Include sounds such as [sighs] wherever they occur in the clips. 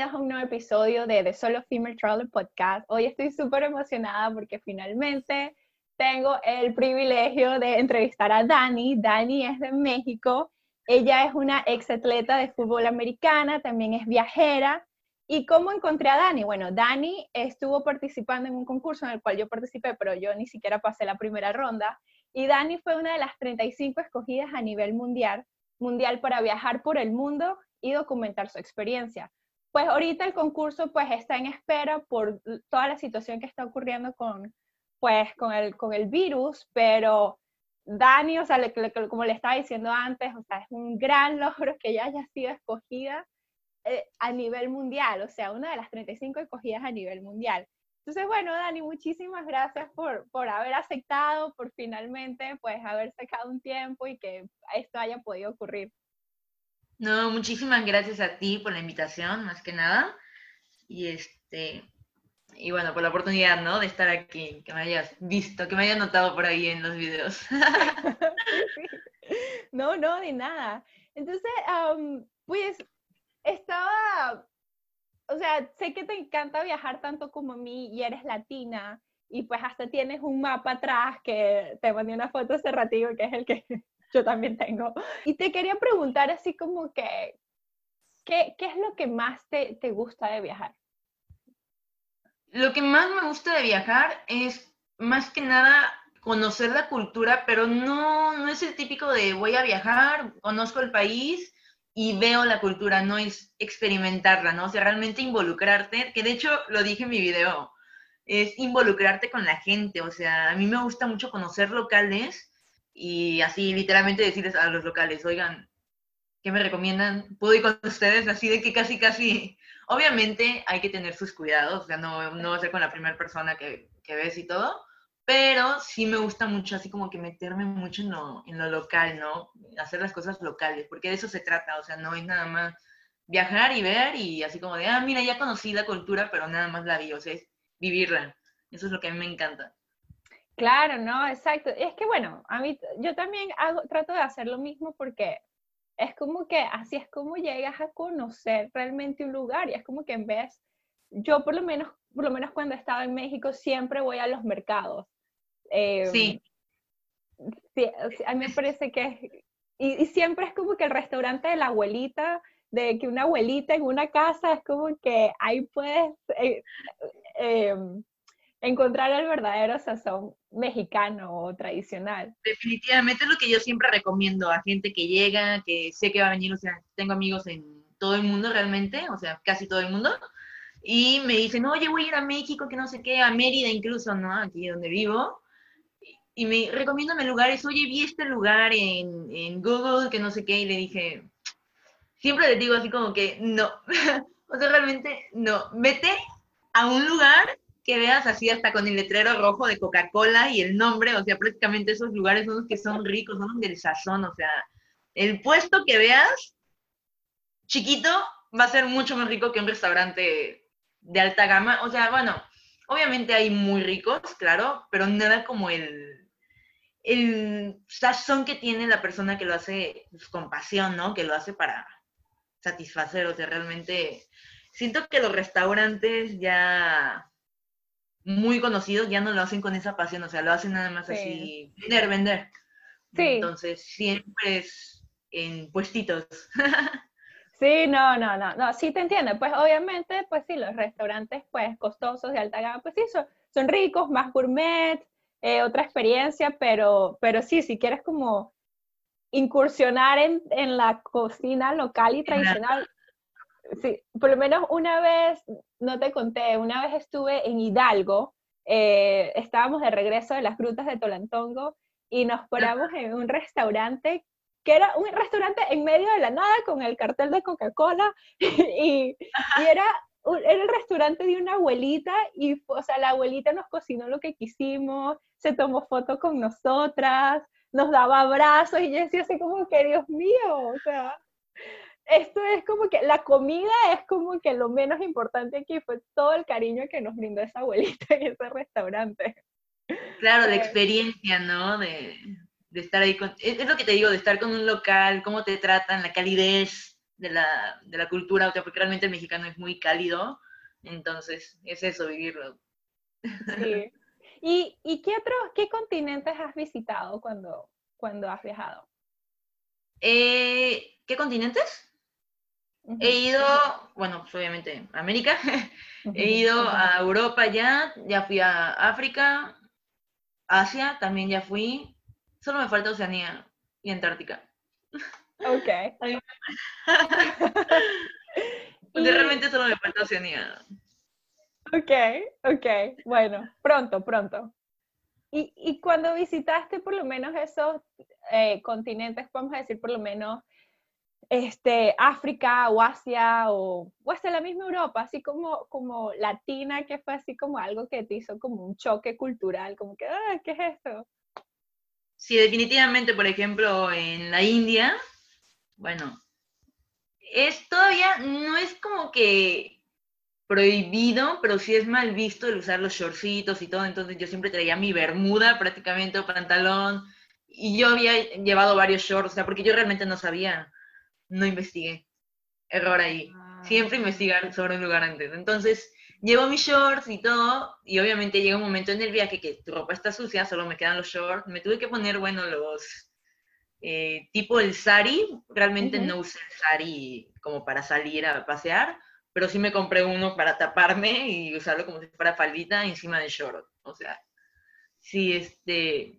bienvenidos a un nuevo episodio de The Solo Female Traveler Podcast. Hoy estoy súper emocionada porque finalmente tengo el privilegio de entrevistar a Dani. Dani es de México. Ella es una ex atleta de fútbol americana, también es viajera. ¿Y cómo encontré a Dani? Bueno, Dani estuvo participando en un concurso en el cual yo participé, pero yo ni siquiera pasé la primera ronda. Y Dani fue una de las 35 escogidas a nivel mundial, mundial para viajar por el mundo y documentar su experiencia. Pues ahorita el concurso pues está en espera por toda la situación que está ocurriendo con, pues, con, el, con el virus, pero Dani, o sea, como le estaba diciendo antes, o sea, es un gran [laughs] logro que ella haya sido escogida eh, a nivel mundial, o sea, una de las 35 escogidas a nivel mundial. Entonces, bueno, Dani, muchísimas gracias por, por haber aceptado, por finalmente, pues, haber sacado un tiempo y que esto haya podido ocurrir. No, muchísimas gracias a ti por la invitación, más que nada. Y este, y bueno, por la oportunidad, ¿no? De estar aquí, que me hayas visto, que me hayas notado por ahí en los videos. [laughs] no, no, de nada. Entonces, pues, estaba, o sea, sé que te encanta viajar tanto como a mí y eres latina y pues hasta tienes un mapa atrás que te mandé una foto hace ratito que es el que [laughs] yo también tengo. Y te quería preguntar así como que, ¿qué, qué es lo que más te, te gusta de viajar? Lo que más me gusta de viajar es más que nada conocer la cultura, pero no, no es el típico de voy a viajar, conozco el país y veo la cultura, no es experimentarla, ¿no? O sea, realmente involucrarte, que de hecho lo dije en mi video, es involucrarte con la gente, o sea, a mí me gusta mucho conocer locales y así literalmente decirles a los locales, oigan, ¿qué me recomiendan? ¿Puedo ir con ustedes? Así de que casi, casi, obviamente hay que tener sus cuidados, o sea, no, no va a ser con la primera persona que, que ves y todo, pero sí me gusta mucho así como que meterme mucho en lo, en lo local, ¿no? Hacer las cosas locales, porque de eso se trata, o sea, no es nada más viajar y ver y así como de, ah, mira, ya conocí la cultura, pero nada más la vi, o sea, es vivirla. Eso es lo que a mí me encanta. Claro, no, exacto. Es que bueno, a mí yo también hago, trato de hacer lo mismo porque es como que así es como llegas a conocer realmente un lugar y es como que en vez, yo por lo menos, por lo menos cuando estaba en México siempre voy a los mercados. Em, sí. sí. A mí me parece que y, siempre es como que el restaurante de la abuelita, de que una abuelita en una casa es como que ahí puedes eh, em, encontrar el verdadero sazón mexicano o tradicional. Definitivamente es lo que yo siempre recomiendo a gente que llega, que sé que va a venir, o sea, tengo amigos en todo el mundo realmente, o sea, casi todo el mundo, y me dicen, oye, voy a ir a México, que no sé qué, a Mérida incluso, ¿no? Aquí donde vivo, y me recomiendan lugares, oye, vi este lugar en, en Google, que no sé qué, y le dije, siempre les digo así como que no, [laughs] o sea, realmente no, vete a un lugar que veas así hasta con el letrero rojo de Coca-Cola y el nombre, o sea, prácticamente esos lugares son los que son ricos, son los del sazón, o sea, el puesto que veas chiquito va a ser mucho más rico que un restaurante de alta gama, o sea, bueno, obviamente hay muy ricos, claro, pero nada como el, el sazón que tiene la persona que lo hace pues, con pasión, ¿no? Que lo hace para satisfacer, o sea, realmente siento que los restaurantes ya muy conocidos ya no lo hacen con esa pasión, o sea, lo hacen nada más así, vender, vender. Sí. Entonces, siempre es en puestitos. [laughs] Sí, no, no, no, no, sí te entiendo. Pues obviamente, pues sí, los restaurantes pues costosos de alta gama, pues sí, son, ricos, más gourmet, eh, otra experiencia, pero, pero sí, si quieres como incursionar en, en la cocina local y tradicional, sí, por lo menos una vez, no te conté, una vez estuve en Hidalgo, eh, estábamos de regreso de las grutas de Tolantongo y nos paramos en un restaurante que era un restaurante en medio de la nada con el cartel de Coca-Cola [laughs] y, era, era el restaurante de una abuelita y, o sea, la abuelita nos cocinó lo que quisimos, se tomó foto con nosotras, nos daba abrazos y yo decía así como que, Dios mío, o sea, esto es como que la comida es como que lo menos importante aquí fue todo el cariño que nos brindó esa abuelita en ese restaurante. Claro, de experiencia, ¿no? De, estar ahí con... Es, lo que te digo, de estar con un local, cómo te tratan, la calidez, de la, de la cultura, o sea, porque realmente el mexicano es muy cálido, entonces es eso, vivirlo. Sí. ¿Y, y qué otros, qué continentes has visitado cuando, cuando has viajado? Eh, ¿Qué continentes? He ido, bueno, pues obviamente América, [laughs] he ido a Europa ya, ya fui a África, Asia también ya fui, solo me falta Oceanía y Antártica. Ok. [laughs] [laughs] realmente solo me falta Oceanía. Ok, ok, bueno, pronto, pronto. Y, y cuando visitaste por lo menos esos eh, continentes, vamos a decir por lo menos este, África o Asia o, o, hasta la misma Europa, así como, como latina, que fue así como algo que te hizo como un choque cultural, como que, ah, ¿qué es esto? Sí, definitivamente, por ejemplo, en la India, bueno, es todavía, no es como que prohibido, pero sí es mal visto el usar los shortcitos y todo, entonces yo siempre traía mi bermuda prácticamente o pantalón, y yo había llevado varios shorts, o sea, porque yo realmente no sabía no investigué. Error ahí. Ah. Siempre investigar sobre un lugar antes. Entonces, llevo mis shorts y todo, y obviamente llega un momento en el viaje que tu ropa está sucia, solo me quedan los shorts. Me tuve que poner, bueno, los eh, tipo el sari. Realmente no usé el sari como para salir a pasear, pero sí me compré uno para taparme y usarlo como si fuera faldita encima del short. O sea, sí, este,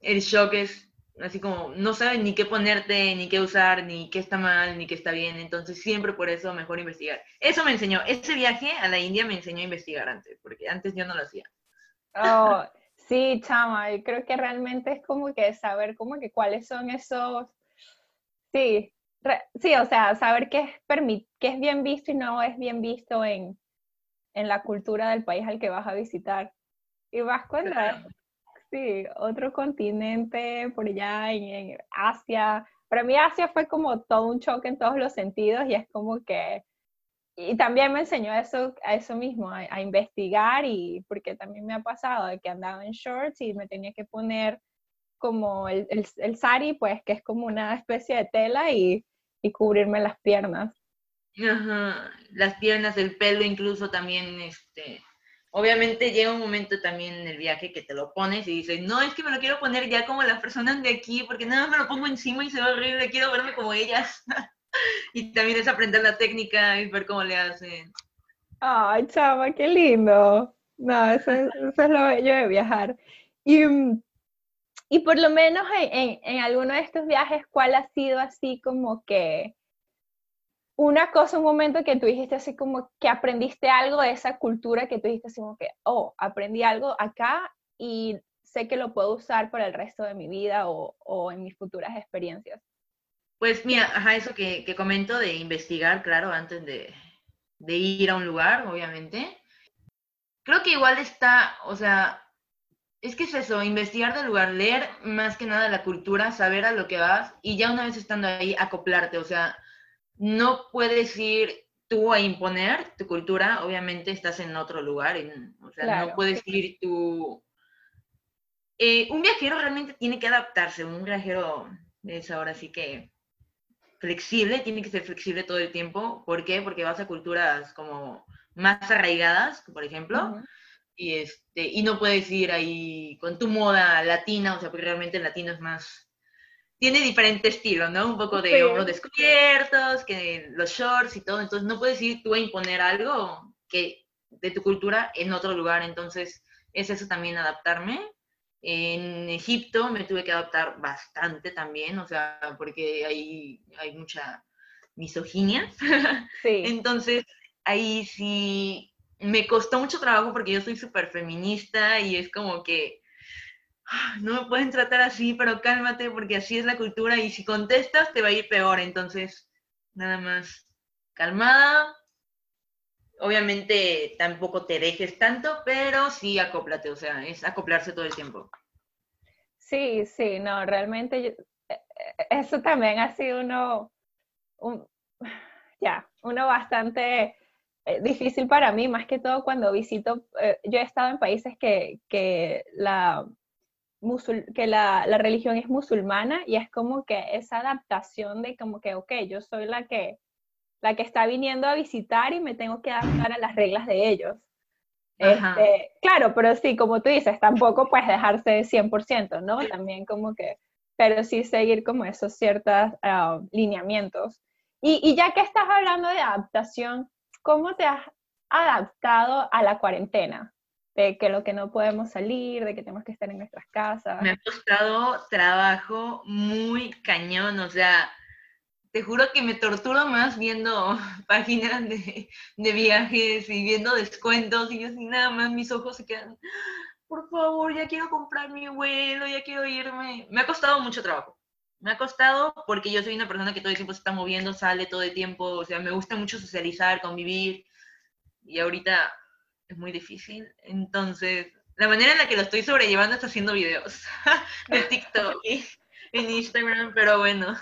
el shock es así como no sabes ni qué ponerte, ni qué usar, ni qué está mal, ni qué está bien, entonces siempre por eso mejor investigar. Eso me enseñó, ese viaje a la India me enseñó a investigar antes, porque antes yo no lo hacía. Oh, sí, chama, y creo que realmente es como que saber como que cuáles son esos, sí, sí, o sea, saber qué es, qué es bien visto y no es bien visto en, en la cultura del país al que vas a visitar. Y vas cuando Sí, otro continente por allá en, Asia. Para mí Asia fue como todo un choque en todos los sentidos y es como que, y también me enseñó eso, a eso mismo, a, investigar y porque también me ha pasado de que andaba en shorts y me tenía que poner como el, el, sari, pues que es como una especie de tela y, y cubrirme las piernas. Ajá, las piernas, el pelo incluso también, este, obviamente llega un momento también en el viaje que te lo pones y dices, no, es que me lo quiero poner ya como las personas de aquí, porque nada me lo pongo encima y se ve horrible, quiero verme como ellas. [laughs] y también es aprender la técnica y ver cómo le hacen. Ay, chava, qué lindo. No, eso, es lo bello de viajar. Y, y por lo menos en, en, en alguno de estos viajes, ¿cuál ha sido así como que una cosa, un momento que tú dijiste así como que aprendiste algo de esa cultura que tú dijiste así como que, oh, aprendí algo acá y sé que lo puedo usar para el resto de mi vida o, o en mis futuras experiencias? Pues mira, ajá, eso que, que comento de investigar, claro, antes de, de ir a un lugar, obviamente. Creo que igual está, o sea, es que es eso, investigar del lugar, leer más que nada la cultura, saber a lo que vas y ya una vez estando ahí, acoplarte, o sea, no puedes ir tú a imponer tu cultura, obviamente estás en otro lugar, o sea, no puedes ir tú... Eh, un viajero realmente tiene que adaptarse, un viajero es ahora sí que flexible, tiene que ser flexible todo el tiempo. ¿Por qué? Porque vas a culturas como más arraigadas, por ejemplo, y, este, y no puedes ir ahí con tu moda latina, o sea, porque realmente el latino es más tiene diferente estilo, ¿no? Un poco de hombros descubiertos, que los shorts y todo, entonces no puedes ir tú a imponer algo que de tu cultura en otro lugar, entonces es eso también adaptarme. En Egipto me tuve que adaptar bastante también, o sea, porque ahí hay mucha misoginia. [laughs] Sí. entonces, ahí sí me costó mucho trabajo porque yo soy súper feminista y es como que no me pueden tratar así, pero cálmate porque así es la cultura y si contestas te va a ir peor. Entonces, nada más calmada. Obviamente tampoco te dejes tanto, pero sí acóplate, o sea, es acoplarse todo el tiempo. Sí, sí, no, realmente eh, eh, eso también ha sido uno, [sighs] ya, uno bastante eh, difícil para mí, más que todo cuando visito, yo he estado en países que, que la, que la, la, religión es musulmana y es como que esa adaptación de como que, ok, yo soy la que, la que está viniendo a visitar y me tengo que adaptar a las reglas de ellos. Este, claro, pero sí, como tú dices, tampoco puedes dejarse 100%, ¿no? También como que, pero sí seguir como esos ciertos ah, lineamientos. Y, y ya que estás hablando de adaptación, ¿cómo te has adaptado a la cuarentena? De que lo que no podemos salir, de que tenemos que estar en nuestras casas. Me ha costado trabajo muy cañón, o sea, te juro que me torturo más viendo [laughs] páginas de, de viajes y viendo descuentos y así nada más mis ojos se quedan, por favor, ya quiero comprar mi vuelo, ya quiero irme. Me ha costado mucho trabajo. Me ha costado porque yo soy una persona que todo el tiempo se está moviendo, sale todo el tiempo, o sea, me gusta mucho socializar, convivir. Y ahorita es muy difícil. Entonces, la manera en la que lo estoy sobrellevando es haciendo videos [laughs] de TikTok y en Instagram, pero bueno.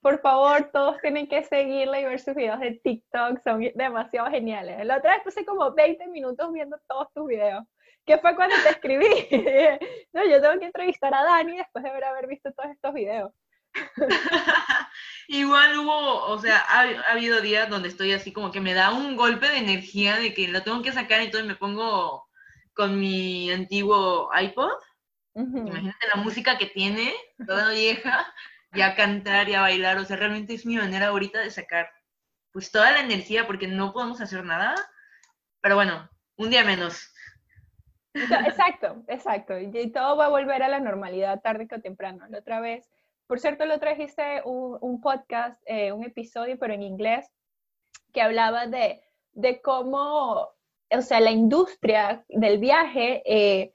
Por favor, todos tienen que seguirla y ver sus videos de TikTok, son demasiado geniales. La otra vez puse como 20 minutos viendo todos tus videos. ¿Qué fue cuando te escribí? [laughs] no, yo tengo que entrevistar a Dani después de haber visto todos estos videos. [laughs] Igual hubo, o sea, ha, habido días donde estoy así como que me da un golpe de energía de que lo tengo que sacar y entonces me pongo con mi antiguo iPod. Imagínate la música que tiene, toda vieja, y a cantar y a bailar. O sea, realmente es mi manera ahorita de sacar pues toda la energía porque no podemos hacer nada. Pero bueno, un día menos. Exacto, exacto. Y todo va a volver a la normalidad tarde o temprano. La otra vez por cierto, lo trajiste un, un podcast, eh, un episodio, pero en inglés, que hablaba de, de cómo, o sea, la industria del viaje, eh,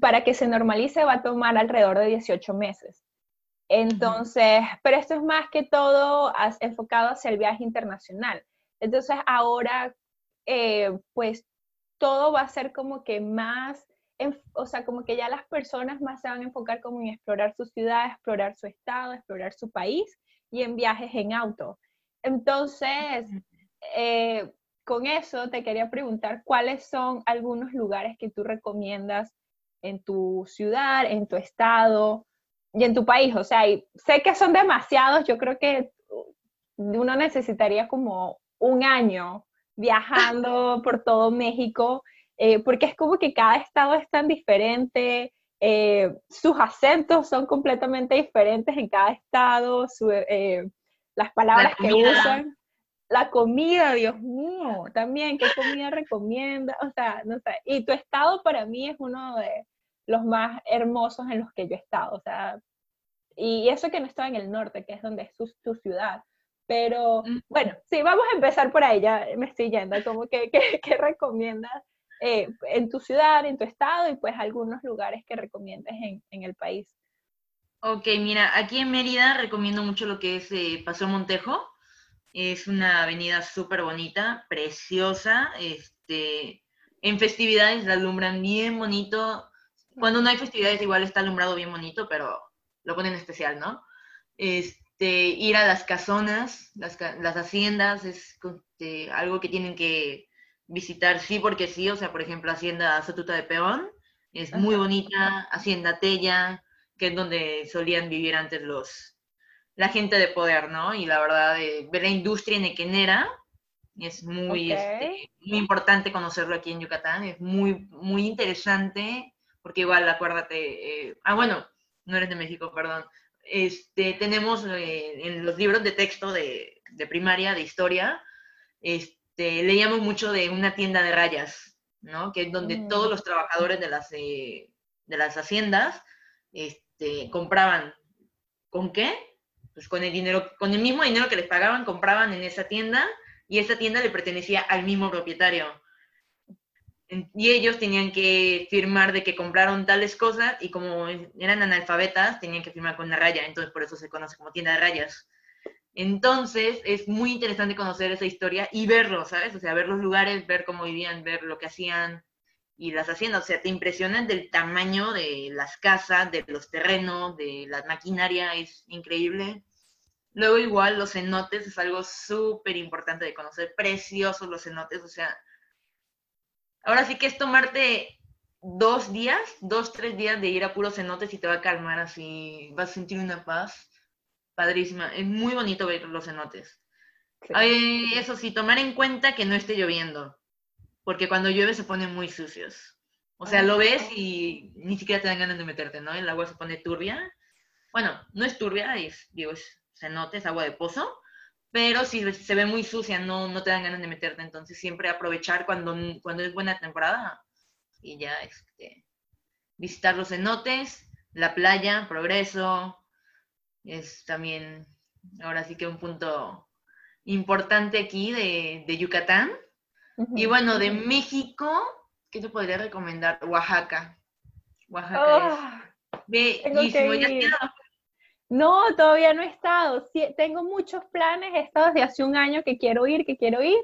para que se normalice, va a tomar alrededor de 18 meses. Entonces, pero esto es más que todo enfocado hacia el viaje internacional. Entonces, ahora, eh, pues, todo va a ser como que más o sea, como que ya las personas más se van a enfocar como en explorar su ciudad, explorar su estado, explorar su país y en viajes en auto. Entonces, eh, con eso te quería preguntar cuáles son algunos lugares que tú recomiendas en tu ciudad, en tu estado y en tu país. O sea, sé que son demasiados, yo creo que uno necesitaría como un año viajando por todo México eh, porque es como que cada estado es tan diferente, eh, sus acentos son completamente diferentes en cada estado, eh, las palabras que usan, la comida, Dios mío, también, ¿qué comida recomienda? O sea, no sé, y tu estado para mí es uno de los más hermosos en los que yo he estado, o sea, y eso que no estaba en el norte, que es donde es tu ciudad, pero mm. bueno, sí, vamos a empezar por ahí, ya me estoy yendo, como que, [laughs] ¿qué recomiendas eh, en tu ciudad, en tu estado y pues algunos lugares que recomiendes en, el país. Ok, mira, aquí en Mérida recomiendo mucho lo que es eh, Paseo Montejo. Es una avenida súper bonita, preciosa. Este, en festividades la alumbran bien bonito. Cuando no hay festividades igual está alumbrado bien bonito, pero lo ponen especial, ¿no? Este, ir a las casonas, las, las haciendas, es este, algo que tienen que visitar sí porque sí, o sea, por ejemplo, Hacienda Sotuta de Peón, es muy bonita, Hacienda Tella, que es donde solían vivir antes los, la gente de poder, ¿no? Y la verdad, eh, ver la industria nequenera es muy, este, muy importante conocerlo aquí en Yucatán, es muy, muy interesante, porque igual, acuérdate, eh, ah, bueno, no eres de México, perdón, este, tenemos eh, en los libros de texto de, de primaria, de historia, este, este, leíamos mucho de una tienda de rayas, ¿no? Que es donde mm. todos los trabajadores de las, eh, de las haciendas este, compraban. ¿Con qué? Pues con el dinero, con el mismo dinero que les pagaban, compraban en esa tienda y esa tienda le pertenecía al mismo propietario. Y ellos tenían que firmar de que compraron tales cosas y como eran analfabetas, tenían que firmar con una raya, entonces por eso se conoce como tienda de rayas. Entonces, es muy interesante conocer esa historia y verlo, ¿sabes? O sea, ver los lugares, ver cómo vivían, ver lo que hacían y las haciendas. O sea, te impresionan del tamaño de las casas, de los terrenos, de la maquinaria, es increíble. Luego igual los cenotes es algo súper importante de conocer, preciosos los cenotes, o sea, ahora sí que es tomarte dos días, dos, tres días de ir a puros cenotes y te va a calmar así, vas a sentir una paz padrísima. Es muy bonito ver los cenotes. eso sí, tomar en cuenta que no esté lloviendo, porque cuando llueve se ponen muy sucios. O sea, lo ves y ni siquiera te dan ganas de meterte, ¿no? El agua se pone turbia. Bueno, no es turbia, es, digo, es cenote, es agua de pozo, pero si se ve muy sucia, no, no te dan ganas de meterte. Entonces, siempre aprovechar cuando, cuando es buena temporada y ya este, visitar los cenotes, la playa, progreso, es también ahora sí que un punto importante aquí de, Yucatán. Y bueno, de México, ¿qué te podría recomendar? Oaxaca. Oaxaca es ah, bellísimo. No, todavía no he estado. tengo muchos planes, he estado desde hace un año que quiero ir, que quiero ir,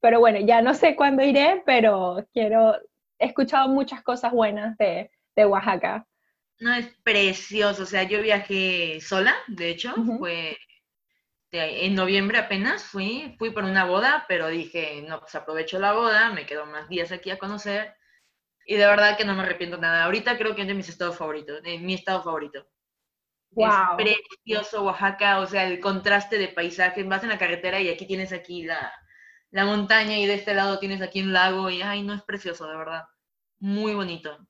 pero bueno, ya no sé cuándo iré, pero quiero, he escuchado muchas cosas buenas de, Oaxaca. No, es precioso, o sea, yo viajé sola, de hecho, fue en noviembre apenas fui, fui por una boda, pero dije, no, pues aprovecho la boda, me quedo más días aquí a conocer, y de verdad que no me arrepiento nada. Ahorita creo que es de mis estados favoritos, de mi estado favorito. Wow. Es precioso Oaxaca, o sea, el contraste de paisajes, vas en la carretera y aquí tienes aquí la, la montaña y de este lado tienes aquí un lago y ay, no es precioso, de verdad. Muy bonito.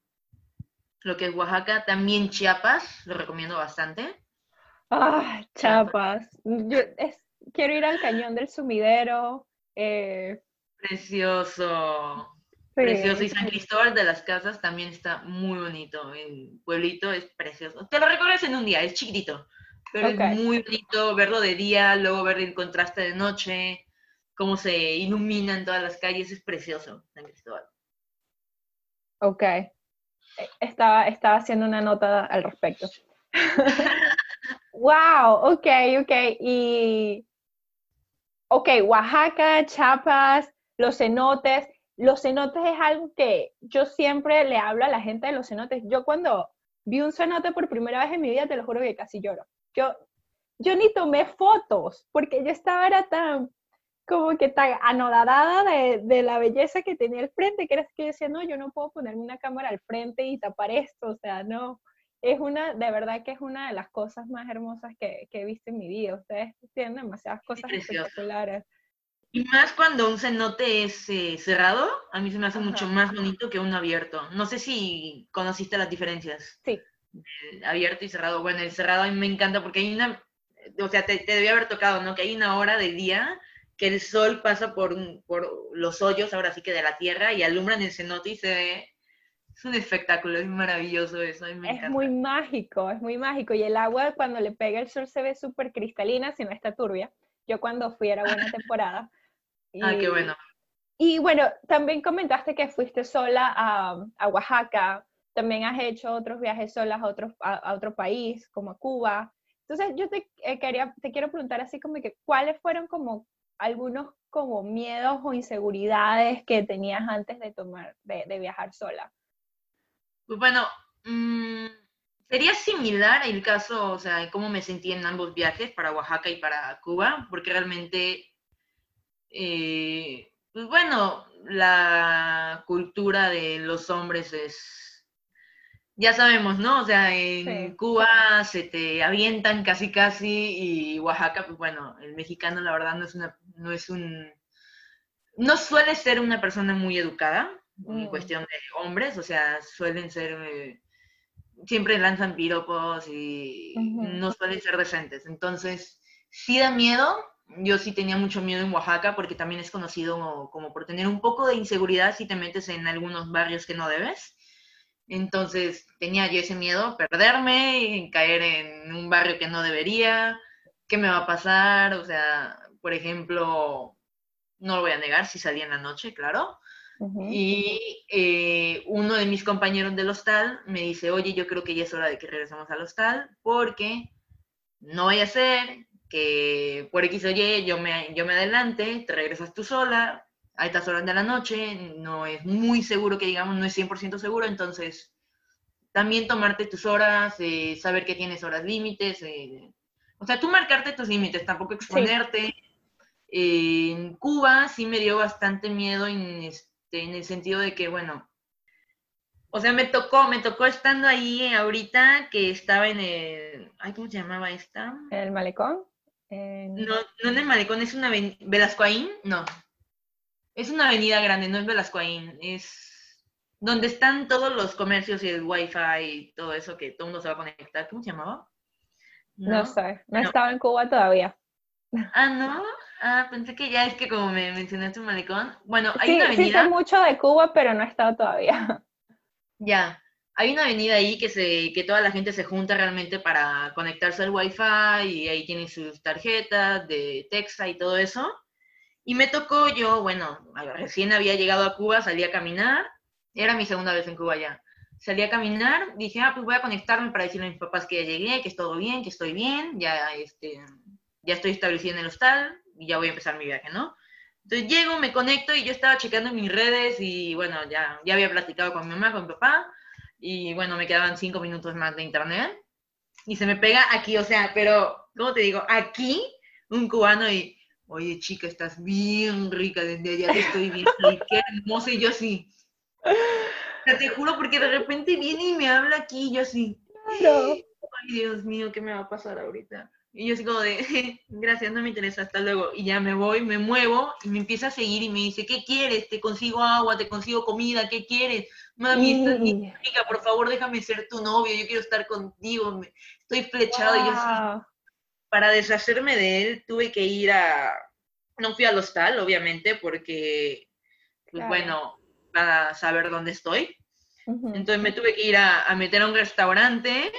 Lo que es Oaxaca, también Chiapas, lo recomiendo bastante. Ah, Chiapas. Yo quiero ir al cañón del sumidero. Eh, precioso. Precioso. Y San Cristóbal de las Casas también está muy bonito. El pueblito es precioso. Te lo recorres en un día, es chiquitito. Pero es muy bonito verlo de día, luego ver el contraste de noche, cómo se ilumina en todas las calles. Es precioso, San Cristóbal. Ok. Estaba, estaba haciendo una nota al respecto. [laughs] wow, ok, ok. Y. Ok, Oaxaca, Chiapas, los cenotes los cenotes es algo que yo siempre le hablo a la gente de los cenotes. Yo cuando vi un cenote por primera vez en mi vida, te lo juro que casi lloro. Yo, yo ni tomé fotos porque yo estaba tan como que tan anodada de, de, la belleza que tenía el frente, que era que decía, no, yo no puedo ponerme una cámara al frente y tapar esto, o sea, no. Es una, de verdad que es una de las cosas más hermosas que, que he visto en mi vida. Ustedes tienen demasiadas cosas espectaculares. Y más cuando un cenote es eh, cerrado, a mí se me hace mucho más bonito que uno abierto. No sé si conociste las diferencias. Sí. abierto y cerrado. Bueno, el cerrado a mí me encanta porque hay una, o sea, te, te debía haber tocado, ¿no? Que hay una hora del día que el sol pasa por, por los hoyos, ahora sí que de la tierra, y alumbran el cenote y se ve es un espectáculo, es maravilloso eso. A mí me es muy mágico, es muy mágico. Y el agua cuando le pega el sol se ve súper cristalina, si no está turbia. Yo cuando fui era buena temporada. [laughs] ah, qué bueno. Y bueno, también comentaste que fuiste sola a, a Oaxaca, también has hecho otros viajes solas a otro, a, otro país, como a Cuba. Entonces, yo te, eh, quería, te quiero preguntar así como que, ¿cuáles fueron como algunos como miedos o inseguridades que tenías antes de tomar, de, viajar sola? Pues bueno, mmm, Sería similar el caso, o sea, cómo me sentí en ambos viajes, para Oaxaca y para Cuba, porque realmente, eh, pues bueno, la cultura de los hombres es, ya sabemos, ¿no? O sea, en Cuba se te avientan casi casi y Oaxaca, pues bueno, el mexicano la verdad no es una, no es un, no suele ser una persona muy educada en mm. cuestión de hombres, o sea, suelen ser... Eh, siempre lanzan piropos y no suelen ser decentes. Entonces, sí da miedo. Yo sí tenía mucho miedo en Oaxaca porque también es conocido como, por tener un poco de inseguridad si te metes en algunos barrios que no debes. Entonces tenía yo ese miedo, perderme, caer en un barrio que no debería, qué me va a pasar, o sea, por ejemplo, no lo voy a negar si salía en la noche, claro, y eh, uno de mis compañeros del hostal me dice, oye, yo creo que ya es hora de que regresemos al hostal porque no vaya a ser que por X o Y yo me, yo me adelante, te regresas tú sola, a estas horas de la noche, no es muy seguro que digamos, no es 100% seguro, entonces también tomarte tus horas, eh, saber que tienes horas límites, eh, o sea, tú marcarte tus límites, tampoco exponerte. en Cuba sí me dio bastante miedo en, este, en el sentido de que, bueno, O sea, me tocó, me tocó estando ahí ahorita que estaba en el, ay, ¿cómo se llamaba esta? ¿El malecón? No, no en el malecón, es una Velascoaín, no. Es una avenida grande, no es Velascoaín, es donde están todos los comercios y el wifi y todo eso que todo el mundo se va a conectar. ¿Cómo se llamaba? No, sé, no, estaba en Cuba todavía. Ah, ¿no? Ah, pensé que ya es que como me mencionaste un malecón. Bueno, hay una avenida. Sí, sé mucho de Cuba, pero no he estado todavía. [laughs] Ya. Hay una avenida ahí que se, que toda la gente se junta realmente para conectarse al wifi y ahí tienen sus tarjetas de Texa y todo eso. Y me tocó yo, bueno, recién había llegado a Cuba, salí a caminar. Era mi segunda vez en Cuba ya. Salí a caminar, dije, ah, pues voy a conectarme para decirle a mis papás que ya llegué, que es todo bien, que estoy bien, ya, este, ya estoy establecida en el hostal y ya voy a empezar mi viaje, ¿no? Entonces llego, me conecto y yo estaba checando mis redes y bueno, ya, ya había platicado con mi mamá, con mi papá y bueno, me quedaban cinco minutos más de internet y se me pega aquí, o sea, pero, ¿cómo te digo? Aquí un cubano y, oye chica, estás bien rica, desde allá te estoy viendo, y qué hermosa y yo así. te juro porque de repente viene y me habla aquí y yo así. Ay, Dios mío, ¿qué me va a pasar ahorita? Y yo así como de, [laughs] gracias, no me interesa, hasta luego. Y ya me voy, me muevo y me empieza a seguir y me dice, ¿qué quieres? Te consigo agua, te consigo comida, ¿qué quieres? Mami, estás mi por favor, déjame ser tu novio, yo quiero estar contigo, estoy flechado. Y yo así, para deshacerme de él, tuve que ir a, no fui al hostal, obviamente, porque, pues bueno, para saber dónde estoy. Entonces me tuve que ir a, a meter a un restaurante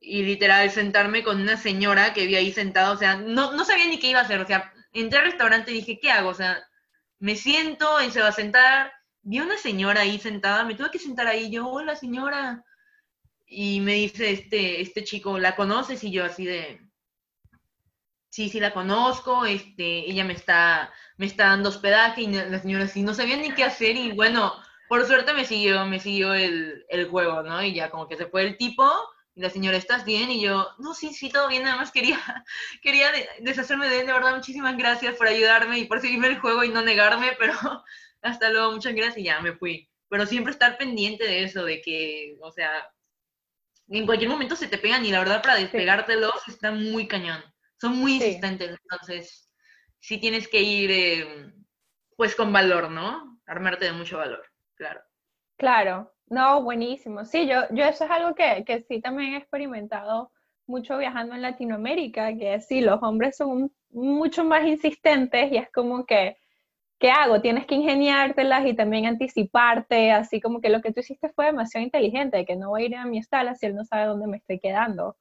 y literal sentarme con una señora que vi ahí sentada, o sea, no, no sabía ni qué iba a hacer, o sea, entré al restaurante y dije, ¿qué hago? O sea, me siento y se va a sentar, vi a una señora ahí sentada, me tuve que sentar ahí, yo, hola señora, y me dice este, este chico, ¿la conoces? Y yo así de, sí, sí la conozco, este, ella me está, me está dando hospedaje, y la señora así, no sabía ni qué hacer, y bueno, por suerte me siguió, me siguió el, el juego, ¿no? Y ya como que se fue el tipo, y la señora, ¿estás bien? Y yo, no, sí, sí, todo bien, nada más quería, [laughs] quería deshacerme de él, de verdad, muchísimas gracias por ayudarme y por seguirme el juego y no negarme, [laughs] pero hasta luego, muchas gracias y ya me fui. Pero siempre estar pendiente de eso, de que, o sea, en cualquier momento se te pegan y la verdad para despegártelos está muy cañón. Son muy insistentes, entonces sí tienes que ir, eh, pues con valor, ¿no? Armarte de mucho valor, claro. Claro, no, buenísimo. Sí, yo, yo eso es algo que, que sí también he experimentado mucho viajando en Latinoamérica, que sí, los hombres son mucho más insistentes y es como que, ¿qué hago? Tienes que ingeniártelas y también anticiparte, así como que lo que tú hiciste fue demasiado inteligente, que no voy a ir a mi estala si él no sabe dónde me estoy quedando.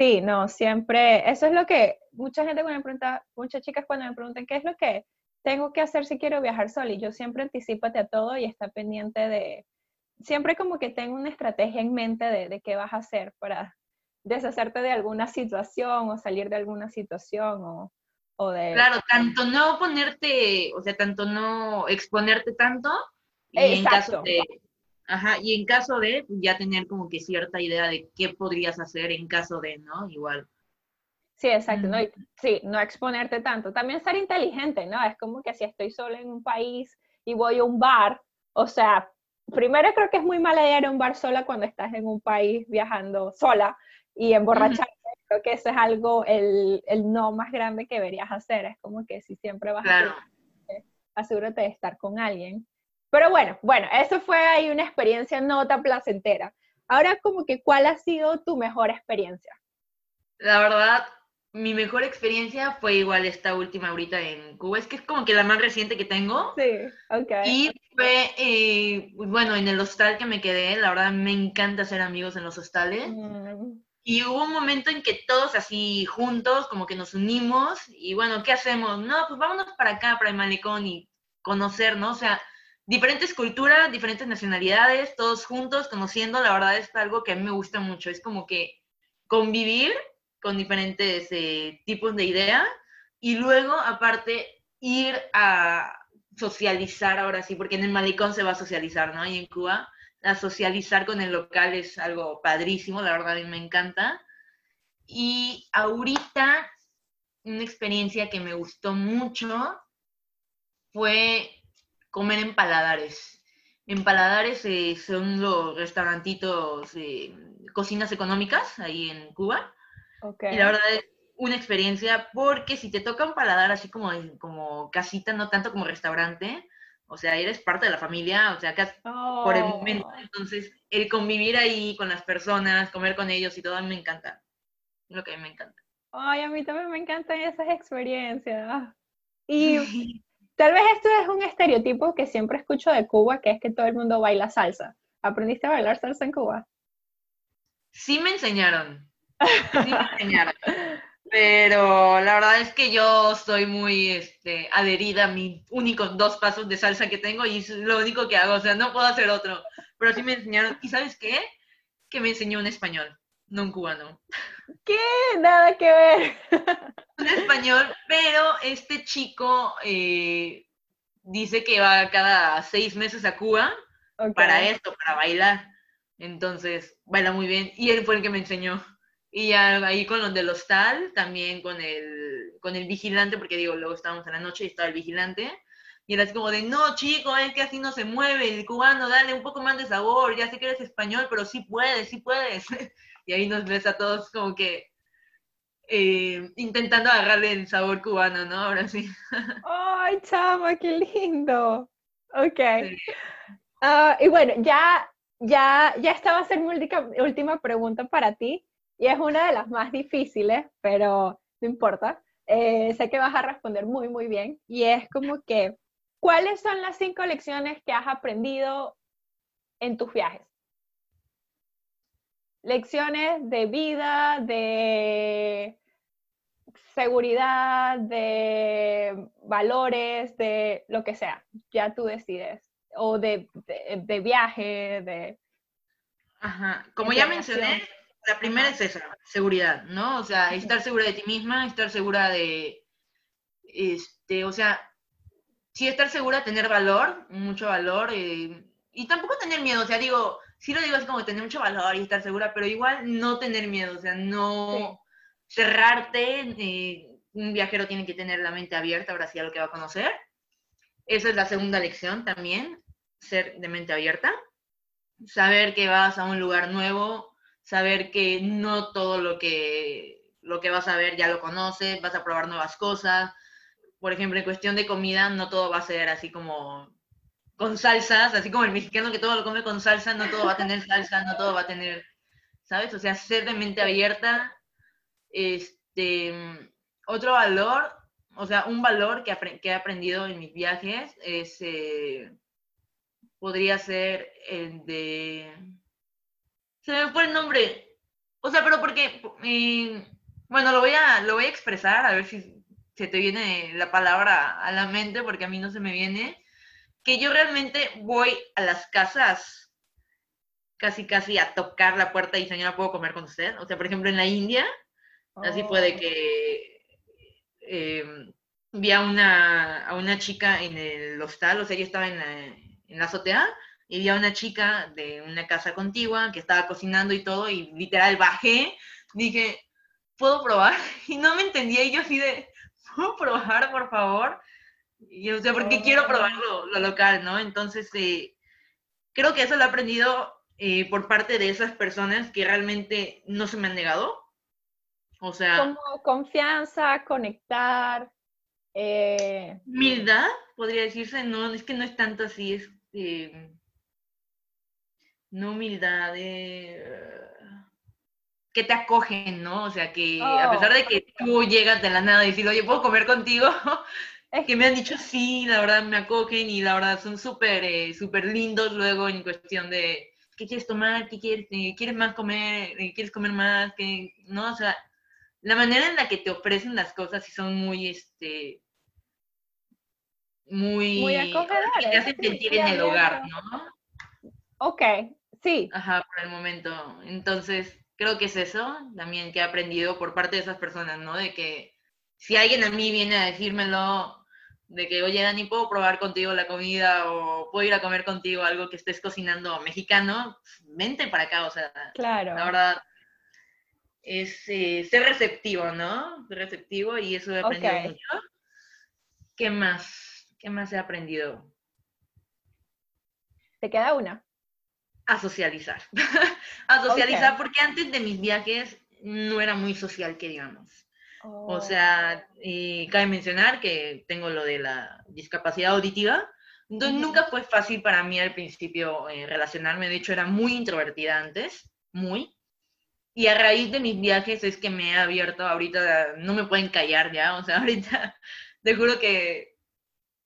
Sí, no, siempre, eso es lo que mucha gente cuando me pregunta, muchas chicas cuando me preguntan qué es lo que tengo que hacer si quiero viajar sola, y yo siempre anticipate a todo y está pendiente de, siempre como que tengo una estrategia en mente de, qué vas a hacer para deshacerte de alguna situación o salir de alguna situación o, o de... Claro, tanto no ponerte, o sea, tanto no exponerte tanto y en caso de... Ajá, y en caso de ya tener como que cierta idea de qué podrías hacer en caso de, ¿no? Igual. Sí, exacto, no, sí, no exponerte tanto. También ser inteligente, ¿no? Es como que si estoy solo en un país y voy a un bar, o sea, primero creo que es muy mala idea ir a un bar sola cuando estás en un país viajando sola y emborracharte. Creo que eso es algo, el, el, no más grande que deberías hacer. Es como que si siempre vas a asegúrate de estar con alguien. Pero bueno, bueno, eso fue ahí una experiencia no tan placentera. Ahora como que, ¿cuál ha sido tu mejor experiencia? La verdad, mi mejor experiencia fue igual esta última ahorita en Cuba. Es que es como que la más reciente que tengo. Sí, ok. Y fue, eh, bueno, en el hostal que me quedé, la verdad me encanta hacer amigos en los hostales. Mm. Y hubo un momento en que todos así juntos, como que nos unimos y bueno, ¿qué hacemos? No, pues vámonos para acá, para el malecón y conocer, ¿no? O sea, diferentes culturas, diferentes nacionalidades, todos juntos, conociendo, la verdad es algo que a mí me gusta mucho. Es como que convivir con diferentes eh, tipos de ideas y luego, aparte, ir a socializar ahora sí, porque en el malecón se va a socializar, ¿no? Y en Cuba, a socializar con el local es algo padrísimo, la verdad a mí me encanta. Y ahorita, una experiencia que me gustó mucho fue comer en paladares. en Paladares eh, son los restaurantitos, eh, cocinas económicas ahí en Cuba. Y la verdad es una experiencia porque si te toca un paladar así como, como casita, no tanto como restaurante, o sea, eres parte de la familia, o sea, casi por el momento. Oh. Entonces, el convivir ahí con las personas, comer con ellos y todo, a mí me encanta. Es lo que a mí me encanta. Ay, a mí también me encantan esas experiencias. Y [laughs] tal vez esto es un estereotipo que siempre escucho de Cuba, que es que todo el mundo baila salsa. ¿Aprendiste a bailar salsa en Cuba? Sí me enseñaron. [laughs] Sí me enseñaron. Pero la verdad es que yo soy muy este, adherida a mis únicos dos pasos de salsa que tengo y es lo único que hago, o sea, no puedo hacer otro. Pero sí me enseñaron, ¿y sabes qué? Que me enseñó un español, no un cubano. ¿Qué? Nada que ver. [laughs] Un español, pero este chico eh, dice que va cada seis meses a Cuba para esto, para bailar. Entonces, baila muy bien. Y él fue el que me enseñó. Y ya ahí con los del hostal, también con el, con el vigilante, porque digo, luego estábamos en la noche y estaba el vigilante. Y era así como de, no, chico, es que así no se mueve, el cubano, dale un poco más de sabor, ya sé que eres español, pero sí puedes, sí puedes. [laughs] y ahí nos ves a todos como que eh, intentando agarrarle el sabor cubano, ¿no? Ahora sí. [laughs] ¡Ay, chama, qué lindo! Ok. Ah, y bueno, ya, ya, ya esta va a ser mi última pregunta para ti y es una de las más difíciles, pero no importa. Eh, sé que vas a responder muy, muy bien. Y es como que, ¿cuáles son las cinco lecciones que has aprendido en tus viajes? Lecciones de vida, de seguridad, de valores, de lo que sea. Ya tú decides. O de, de, viaje, de... Ajá. Como ya mencioné, la primera es esa, seguridad, ¿no? O sea, estar segura de ti misma, estar segura de, este, o sea, sí estar segura, tener valor, mucho valor, eh, y tampoco tener miedo, o sea, digo, sí lo digo así como tener mucho valor y estar segura, pero igual no tener miedo, o sea, no cerrarte, eh, un viajero tiene que tener la mente abierta ahora sí a lo que va a conocer. Esa es la segunda lección también, ser de mente abierta, saber que vas a un lugar nuevo, saber que no todo lo que, lo que vas a ver ya lo conoces, vas a probar nuevas cosas. Por ejemplo, en cuestión de comida, no todo va a ser así como con salsas, así como el mexicano que todo lo come con salsa, no todo va a tener salsa, no todo va a tener, ¿sabes? O sea, ser de mente abierta. Este, otro valor, o sea, un valor que, que he aprendido en mis viajes es, eh, podría ser el de se me fue el nombre. O sea, pero porque, eh, bueno, lo voy, a, lo voy a expresar, a ver si se te viene la palabra a la mente, porque a mí no se me viene. Que yo realmente voy a las casas casi, casi a tocar la puerta y señora, ¿puedo comer con usted? O sea, por ejemplo, en la India, así puede oh. que eh, vi a una, a una chica en el hostal, o sea, ella estaba en la, en la azotea, y vi a una chica de una casa contigua que estaba cocinando y todo, y literal bajé, dije, ¿puedo probar? [laughs] Y no me entendía, y yo así de, ¿puedo probar, por favor? Y o sea, porque quiero probar lo, local, ¿no? Entonces, eh, creo que eso lo he aprendido eh, por parte de esas personas que realmente no se me han negado. O sea... Como confianza, conectar. Eh... Humildad, podría decirse, no, es que no es tanto así, es no humildad, eh, que te acogen, ¿no? O sea, que a pesar de que oh. tú llegas de la nada y dices, oye, ¿puedo comer contigo? [laughs] Es que me han dicho sí, la verdad me acogen y la verdad son súper eh, súper lindos luego en cuestión de qué quieres tomar, qué quieres, eh, quieres más comer, quieres comer más, que no, o sea, la manera en la que te ofrecen las cosas y son muy, este, muy, muy acogedores. te hacen sentir en el hogar, ¿no? Ok, Sí. Ajá, por el momento. Entonces, creo que es eso también que he aprendido por parte de esas personas, ¿no? De que si alguien a mí viene a decírmelo, de que, oye, Dani, ¿puedo probar contigo la comida o puedo ir a comer contigo algo que estés cocinando mexicano? Vente para acá, o sea, claro. la verdad es eh, ser receptivo, ¿no? Ser receptivo y eso he aprendido mucho. ¿Qué más? ¿Qué más he aprendido? ¿Te queda una? A socializar. [laughs] a socializar porque antes de mis viajes no era muy social, que digamos. O oh. sea, y cabe mencionar que tengo lo de la discapacidad auditiva, entonces nunca fue fácil para mí al principio eh, relacionarme, de hecho era muy introvertida antes, muy. Y a raíz de mis viajes es que me he abierto, ahorita no me pueden callar ya, o sea, [laughs] ahorita te juro que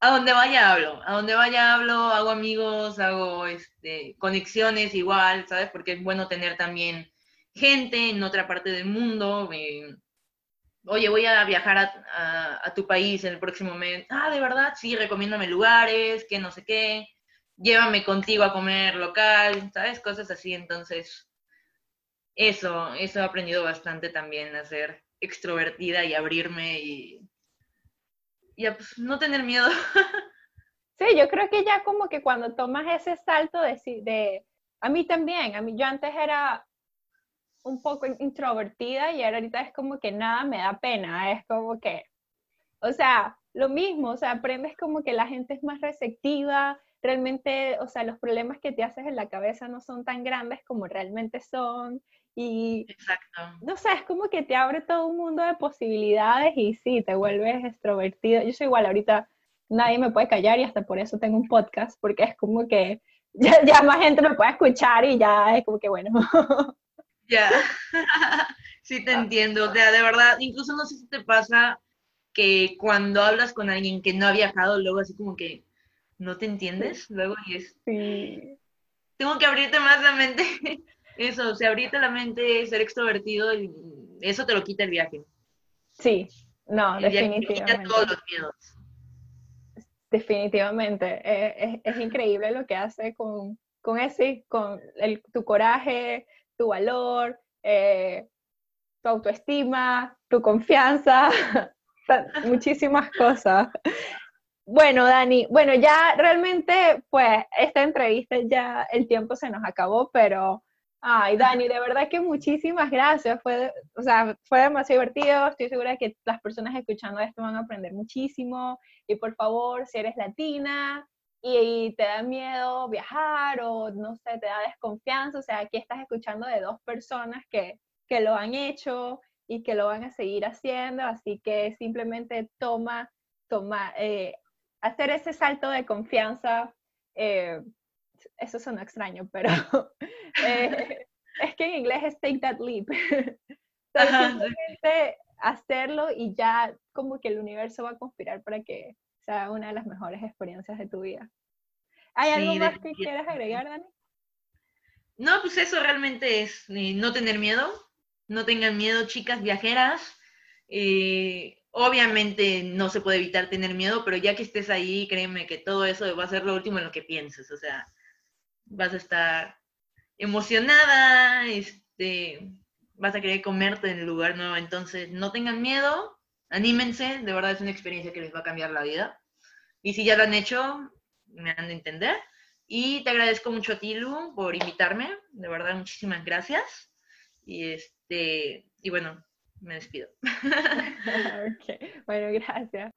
a donde vaya hablo, a donde vaya hablo, hago amigos, hago este, conexiones igual, ¿sabes? Porque es bueno tener también gente en otra parte del mundo. Eh, oye, voy a viajar a, tu país en el próximo mes. Ah, de verdad, sí, recomiéndame lugares, que no sé qué. Llévame contigo a comer local, ¿sabes? Cosas así. Entonces, eso, eso he aprendido bastante también a ser extrovertida y abrirme y ya pues no tener miedo. [laughs] Sí, yo creo que ya como que cuando tomas ese salto de, de a mí también, a mí yo antes era un poco introvertida y ahorita es como que nada me da pena, es como que, o sea, lo mismo, o sea, aprendes como que la gente es más receptiva, realmente, o sea, los problemas que te haces en la cabeza no son tan grandes como realmente son y Exacto. no sé, es como que te abre todo un mundo de posibilidades y sí, te vuelves extrovertido. Yo soy igual, ahorita nadie me puede callar y hasta por eso tengo un podcast, porque es como que [laughs] ya, ya más gente me puede escuchar y ya es como que bueno. [laughs] Ya, [laughs] sí te entiendo. O sea, de verdad, incluso no sé si te pasa que cuando hablas con alguien que no ha viajado, luego así como que no te entiendes, luego y es... Sí. Tengo que abrirte más la mente. [laughs] Eso, o sea, abrirte la mente, ser extrovertido, y eso te lo quita el viaje. Sí, no, definitivamente. todos los miedos. Definitivamente. Eh, es, increíble lo que hace con, con ese, con el, tu coraje, tu valor, eh, tu autoestima, tu confianza, [laughs] muchísimas cosas. Bueno, Dani, bueno, ya realmente, pues, esta entrevista ya el tiempo se nos acabó, pero, ay, Dani, de verdad que muchísimas gracias. Fue, o sea, fue demasiado divertido. Estoy segura de que las personas escuchando esto van a aprender muchísimo. Y por favor, si eres latina, y, te da miedo viajar o no sé, te da desconfianza, o sea, aquí estás escuchando de dos personas que, que lo han hecho y que lo van a seguir haciendo, así que simplemente toma, toma, eh, hacer ese salto de confianza, eh, eso suena extraño, pero [laughs] eh, es que en inglés es take that leap. [laughs] simplemente hacerlo y ya como que el universo va a conspirar para que sea una de las mejores experiencias de tu vida. ¿Hay algo más que quieras agregar, Dani? No, pues eso realmente es eh, no tener miedo, no tengan miedo, chicas viajeras. Eh, obviamente no se puede evitar tener miedo, pero ya que estés ahí, créeme que todo eso va a ser lo último en lo que pienses. O sea, vas a estar emocionada, este, vas a querer comerte en el lugar nuevo. Entonces, no tengan miedo, anímense, de verdad es una experiencia que les va a cambiar la vida. Y si ya lo han hecho, me han de entender. Y te agradezco mucho a ti, Lu, por invitarme. De verdad, muchísimas gracias. Y este, y bueno, me despido. [laughs] [laughs] okay. Bueno, gracias.